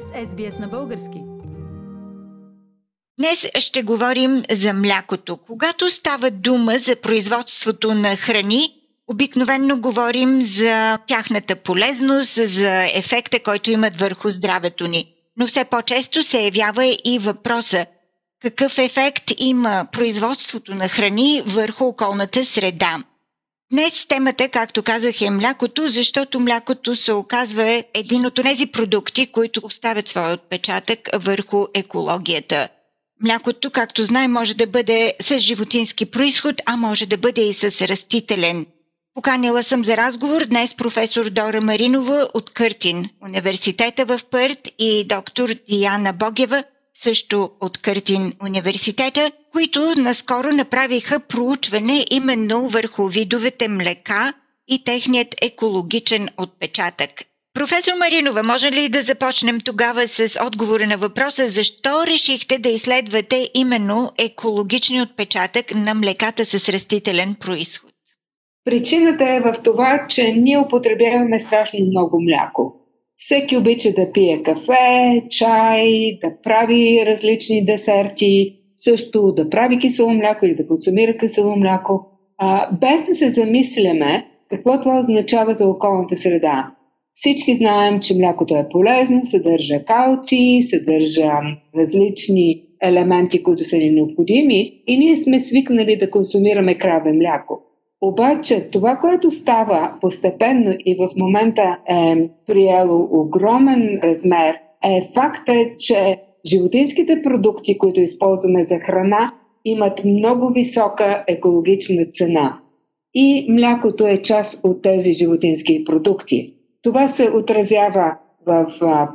сте с SBS на български. Днес ще говорим за млякото. Когато става дума за производството на храни, обикновенно говорим за тяхната полезност, за ефекта, който имат върху здравето ни. Но все по-често се явява и въпроса какъв ефект има производството на храни върху околната среда. Днес темата, както казах, е млякото, защото млякото се оказва един от тези продукти, които оставят своя отпечатък върху екологията. Млякото, както знаем, може да бъде с животински происход, а може да бъде и с растителен. Поканила съм за разговор днес професор Дора Маринова от Къртин, университета в Пърт и доктор Диана Богева, също от Къртин университета, които наскоро направиха проучване именно върху видовете млека и техният екологичен отпечатък. Професор Маринова, може ли да започнем тогава с отговора на въпроса защо решихте да изследвате именно екологичния отпечатък на млеката с растителен происход? Причината е в това, че ние употребяваме страшно много мляко. Всеки обича да пие кафе, чай, да прави различни десерти, също да прави кисело мляко или да консумира кисело мляко, а, без да се замисляме какво това означава за околната среда. Всички знаем, че млякото е полезно, съдържа калци, съдържа различни елементи, които са ни необходими и ние сме свикнали да консумираме краве мляко. Обаче това, което става постепенно и в момента е приело огромен размер, е факта, че животинските продукти, които използваме за храна, имат много висока екологична цена. И млякото е част от тези животински продукти. Това се отразява в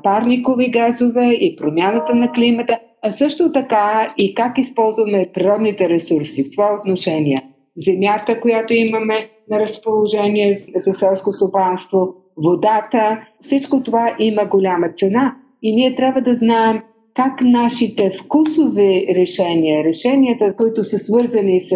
парникови газове и промяната на климата, а също така и как използваме природните ресурси в това отношение земята, която имаме на разположение за селско стопанство, водата, всичко това има голяма цена. И ние трябва да знаем как нашите вкусови решения, решенията, които са свързани с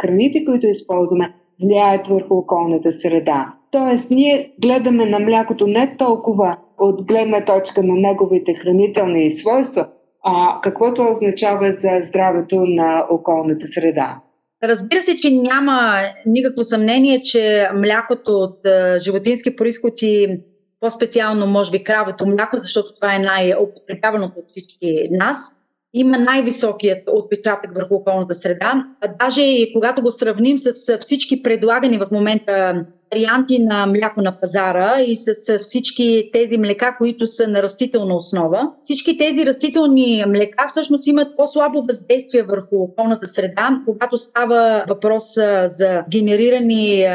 храните, които използваме, влияят върху околната среда. Тоест, ние гледаме на млякото не толкова от гледна точка на неговите хранителни свойства, а какво това означава за здравето на околната среда. Разбира се, че няма никакво съмнение, че млякото от животински происход и по-специално, може би, кравото мляко, защото това е най-употребяваното от всички нас, има най-високият отпечатък върху околната среда. А даже и когато го сравним с всички предлагани в момента варианти на мляко на пазара и с всички тези млека, които са на растителна основа. Всички тези растителни млека всъщност имат по-слабо въздействие върху околната среда, когато става въпрос за генерирани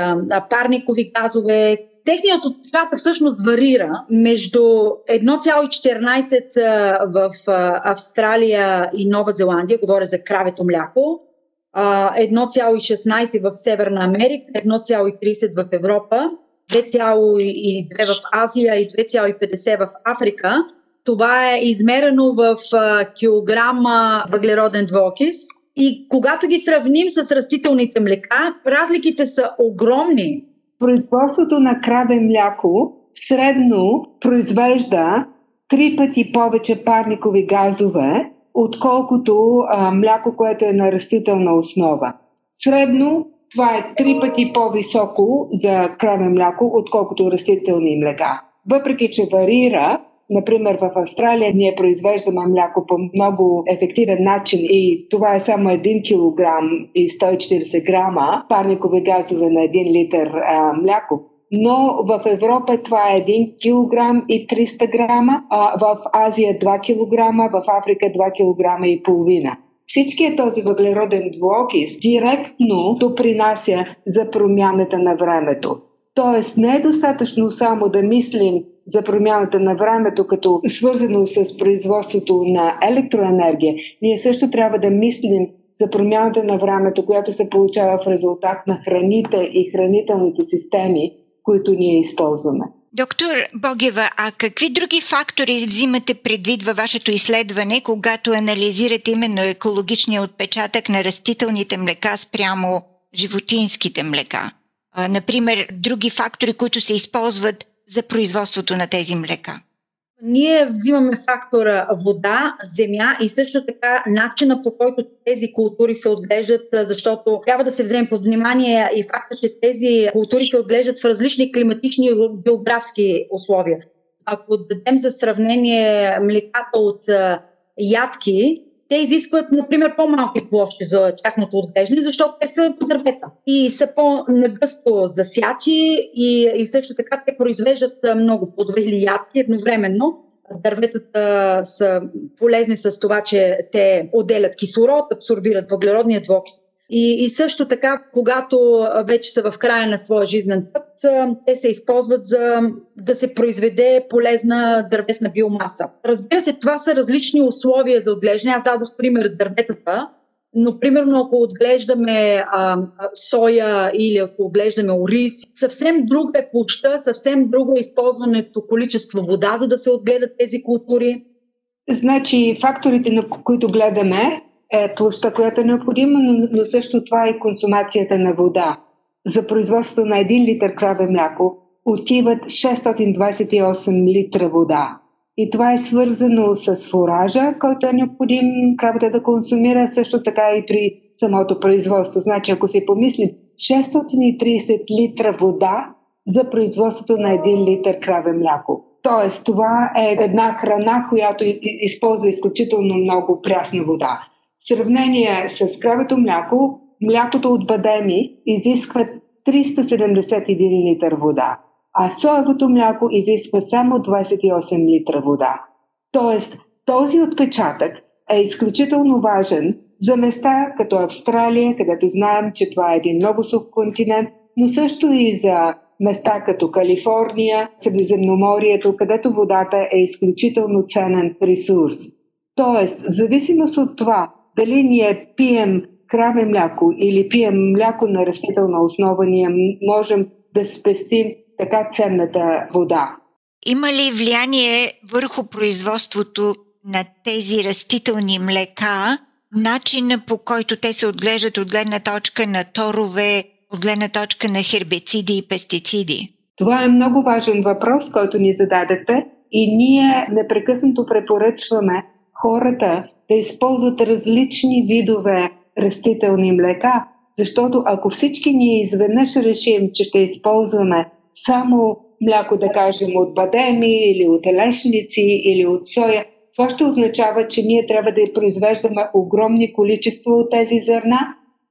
парникови газове, Техният отпечатък всъщност варира между 1,14 в Австралия и Нова Зеландия, говоря за кравето мляко, 1,16 в Северна Америка, 1,30 в Европа, 2,2 в Азия и 2,50 в Африка. Това е измерено в килограма въглероден двуокис. И когато ги сравним с растителните млека, разликите са огромни. Производството на краве мляко средно произвежда три пъти повече парникови газове отколкото а, мляко, което е на растителна основа. Средно това е три пъти по-високо за краве мляко, отколкото растителни млека. Въпреки, че варира, Например, в Австралия ние произвеждаме мляко по много ефективен начин и това е само 1 кг и 140 грама парникови газове на 1 литър а, мляко но в Европа това е 1 кг и 300 грама, а в Азия 2 кг, в Африка 2 кг и половина. Всичкият този въглероден двуокис директно допринася за промяната на времето. Тоест не е достатъчно само да мислим за промяната на времето като свързано с производството на електроенергия. Ние също трябва да мислим за промяната на времето, която се получава в резултат на храните и хранителните системи, които ние използваме. Доктор Богева, а какви други фактори взимате предвид във вашето изследване, когато анализирате именно екологичния отпечатък на растителните млека спрямо животинските млека? Например, други фактори, които се използват за производството на тези млека? Ние взимаме фактора вода, земя и също така начина по който тези култури се отглеждат, защото трябва да се вземе под внимание и факта, че тези култури се отглеждат в различни климатични и географски условия. Ако дадем за сравнение млеката от ядки, те изискват, например, по-малки площи за тяхното отглеждане, защото те са по дървета и са по-нагъсто засяти и, и също така те произвеждат много плодове или ядки едновременно. Дърветата са полезни с това, че те отделят кислород, абсорбират въглеродния двокис и, и също така, когато вече са в края на своя жизнен път, те се използват за да се произведе полезна дървесна биомаса. Разбира се, това са различни условия за отглеждане. Аз дадох пример дърветата, но примерно ако отглеждаме а, соя или ако отглеждаме ориз, съвсем друга е площа, съвсем друго е използването количество вода, за да се отгледат тези култури. Значи факторите, на които гледаме, е площа, която е необходима, но, но също това е консумацията на вода. За производството на 1 литър краве мляко отиват 628 литра вода. И това е свързано с фуража, който е необходим кравата да консумира, също така и при самото производство. Значи, ако си помислим, 630 литра вода за производството на 1 литър краве мляко. Тоест, това е една храна, която използва изключително много прясна вода. В сравнение с кравето мляко, млякото от бадеми изисква 371 литър вода, а соевото мляко изисква само 28 литра вода. Тоест, този отпечатък е изключително важен за места като Австралия, където знаем, че това е един много сух континент, но също и за места като Калифорния, Средиземноморието, където водата е изключително ценен ресурс. Тоест, в зависимост от това дали ние пием краве мляко или пием мляко на растителна основа, ние можем да спестим така ценната вода. Има ли влияние върху производството на тези растителни млека, начина по който те се отглеждат от гледна точка на торове, от гледна точка на хербициди и пестициди? Това е много важен въпрос, който ни зададахте и ние непрекъснато препоръчваме хората да използват различни видове растителни млека, защото ако всички ние изведнъж решим, че ще използваме само мляко, да кажем, от бадеми или от елешници или от соя, това ще означава, че ние трябва да произвеждаме огромни количества от тези зърна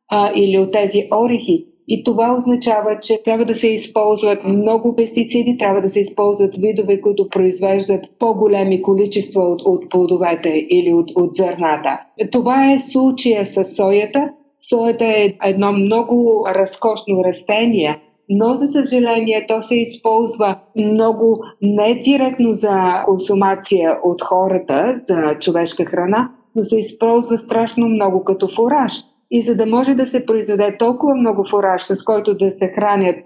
а, или от тези орехи. И това означава, че трябва да се използват много пестициди, трябва да се използват видове, които произвеждат по-големи количества от, от плодовете или от, от зърната. Това е случая с соята. Соята е едно много разкошно растение, но за съжаление то се използва много не директно за консумация от хората, за човешка храна, но се използва страшно много като фураж. И за да може да се произведе толкова много фураж, с който да се хранят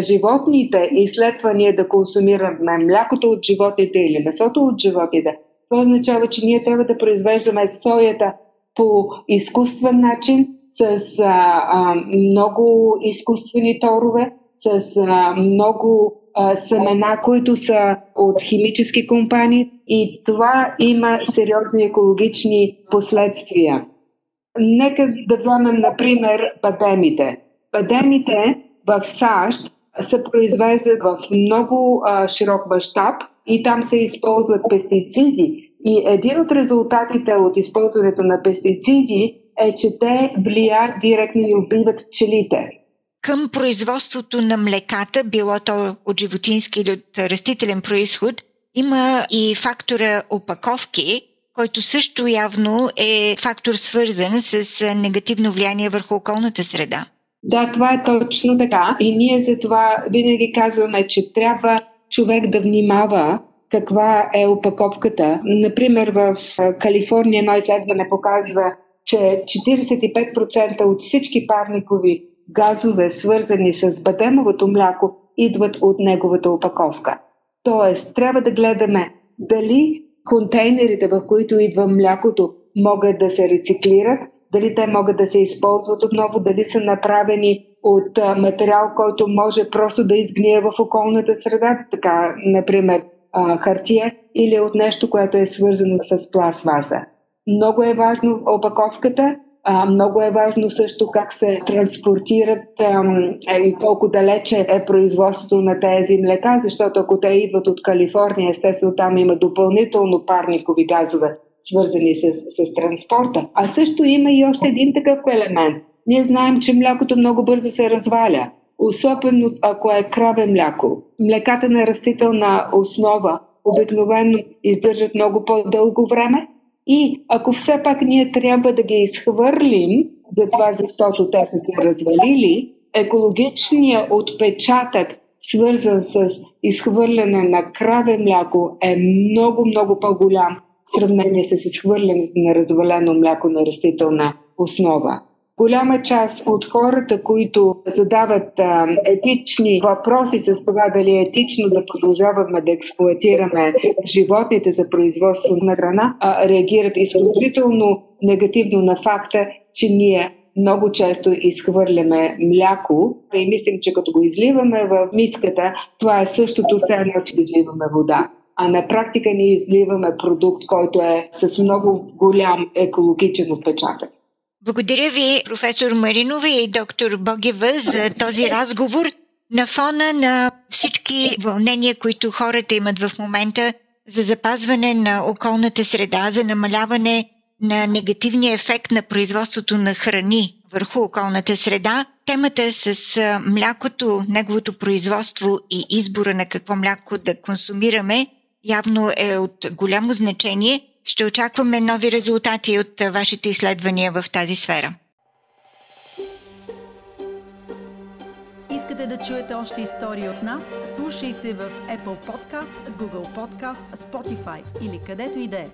животните и след това ние да консумираме млякото от животните или месото от животните, това означава, че ние трябва да произвеждаме соята по изкуствен начин, с а, а, много изкуствени торове, с а, много а, семена, които са от химически компании и това има сериозни екологични последствия. Нека да вземем, например, бадемите. Бадемите в САЩ се произвеждат в много а, широк мащаб и там се използват пестициди. И един от резултатите от използването на пестициди е, че те влияят директно и убиват пчелите. Към производството на млеката, било то от животински или от растителен происход, има и фактора опаковки, който също явно е фактор свързан с негативно влияние върху околната среда. Да, това е точно така. И ние за това винаги казваме, че трябва човек да внимава каква е опаковката. Например, в Калифорния едно изследване показва, че 45% от всички парникови газове, свързани с бадемовото мляко, идват от неговата опаковка. Тоест, трябва да гледаме дали контейнерите, в които идва млякото, могат да се рециклират, дали те могат да се използват отново, дали са направени от материал, който може просто да изгние в околната среда. Така, например, хартия или от нещо, което е свързано с пластмаса. Много е важно опаковката, а, много е важно също как се транспортират ам, е, и колко далече е производството на тези млека, защото ако те идват от Калифорния, естествено там има допълнително парникови газове, свързани с, с транспорта. А също има и още един такъв елемент. Ние знаем, че млякото много бързо се разваля, особено ако е краве мляко. Млеката на растителна основа обикновено издържат много по-дълго време и ако все пак ние трябва да ги изхвърлим, за това защото те са се развалили, екологичният отпечатък, свързан с изхвърляне на краве мляко, е много, много по-голям в сравнение с изхвърлянето на развалено мляко на растителна основа. Голяма част от хората, които задават етични въпроси с това дали е етично да продължаваме да експлуатираме животните за производство на храна, а, реагират изключително негативно на факта, че ние много често изхвърляме мляко и мислим, че като го изливаме в мивката, това е същото все едно, че изливаме вода. А на практика ние изливаме продукт, който е с много голям екологичен отпечатък. Благодаря ви, професор Маринова и доктор Богева, за този разговор на фона на всички вълнения, които хората имат в момента за запазване на околната среда, за намаляване на негативния ефект на производството на храни върху околната среда. Темата с млякото, неговото производство и избора на какво мляко да консумираме явно е от голямо значение – ще очакваме нови резултати от вашите изследвания в тази сфера. Искате да чуете още истории от нас? Слушайте в Apple Podcast, Google Podcast, Spotify или където и да е.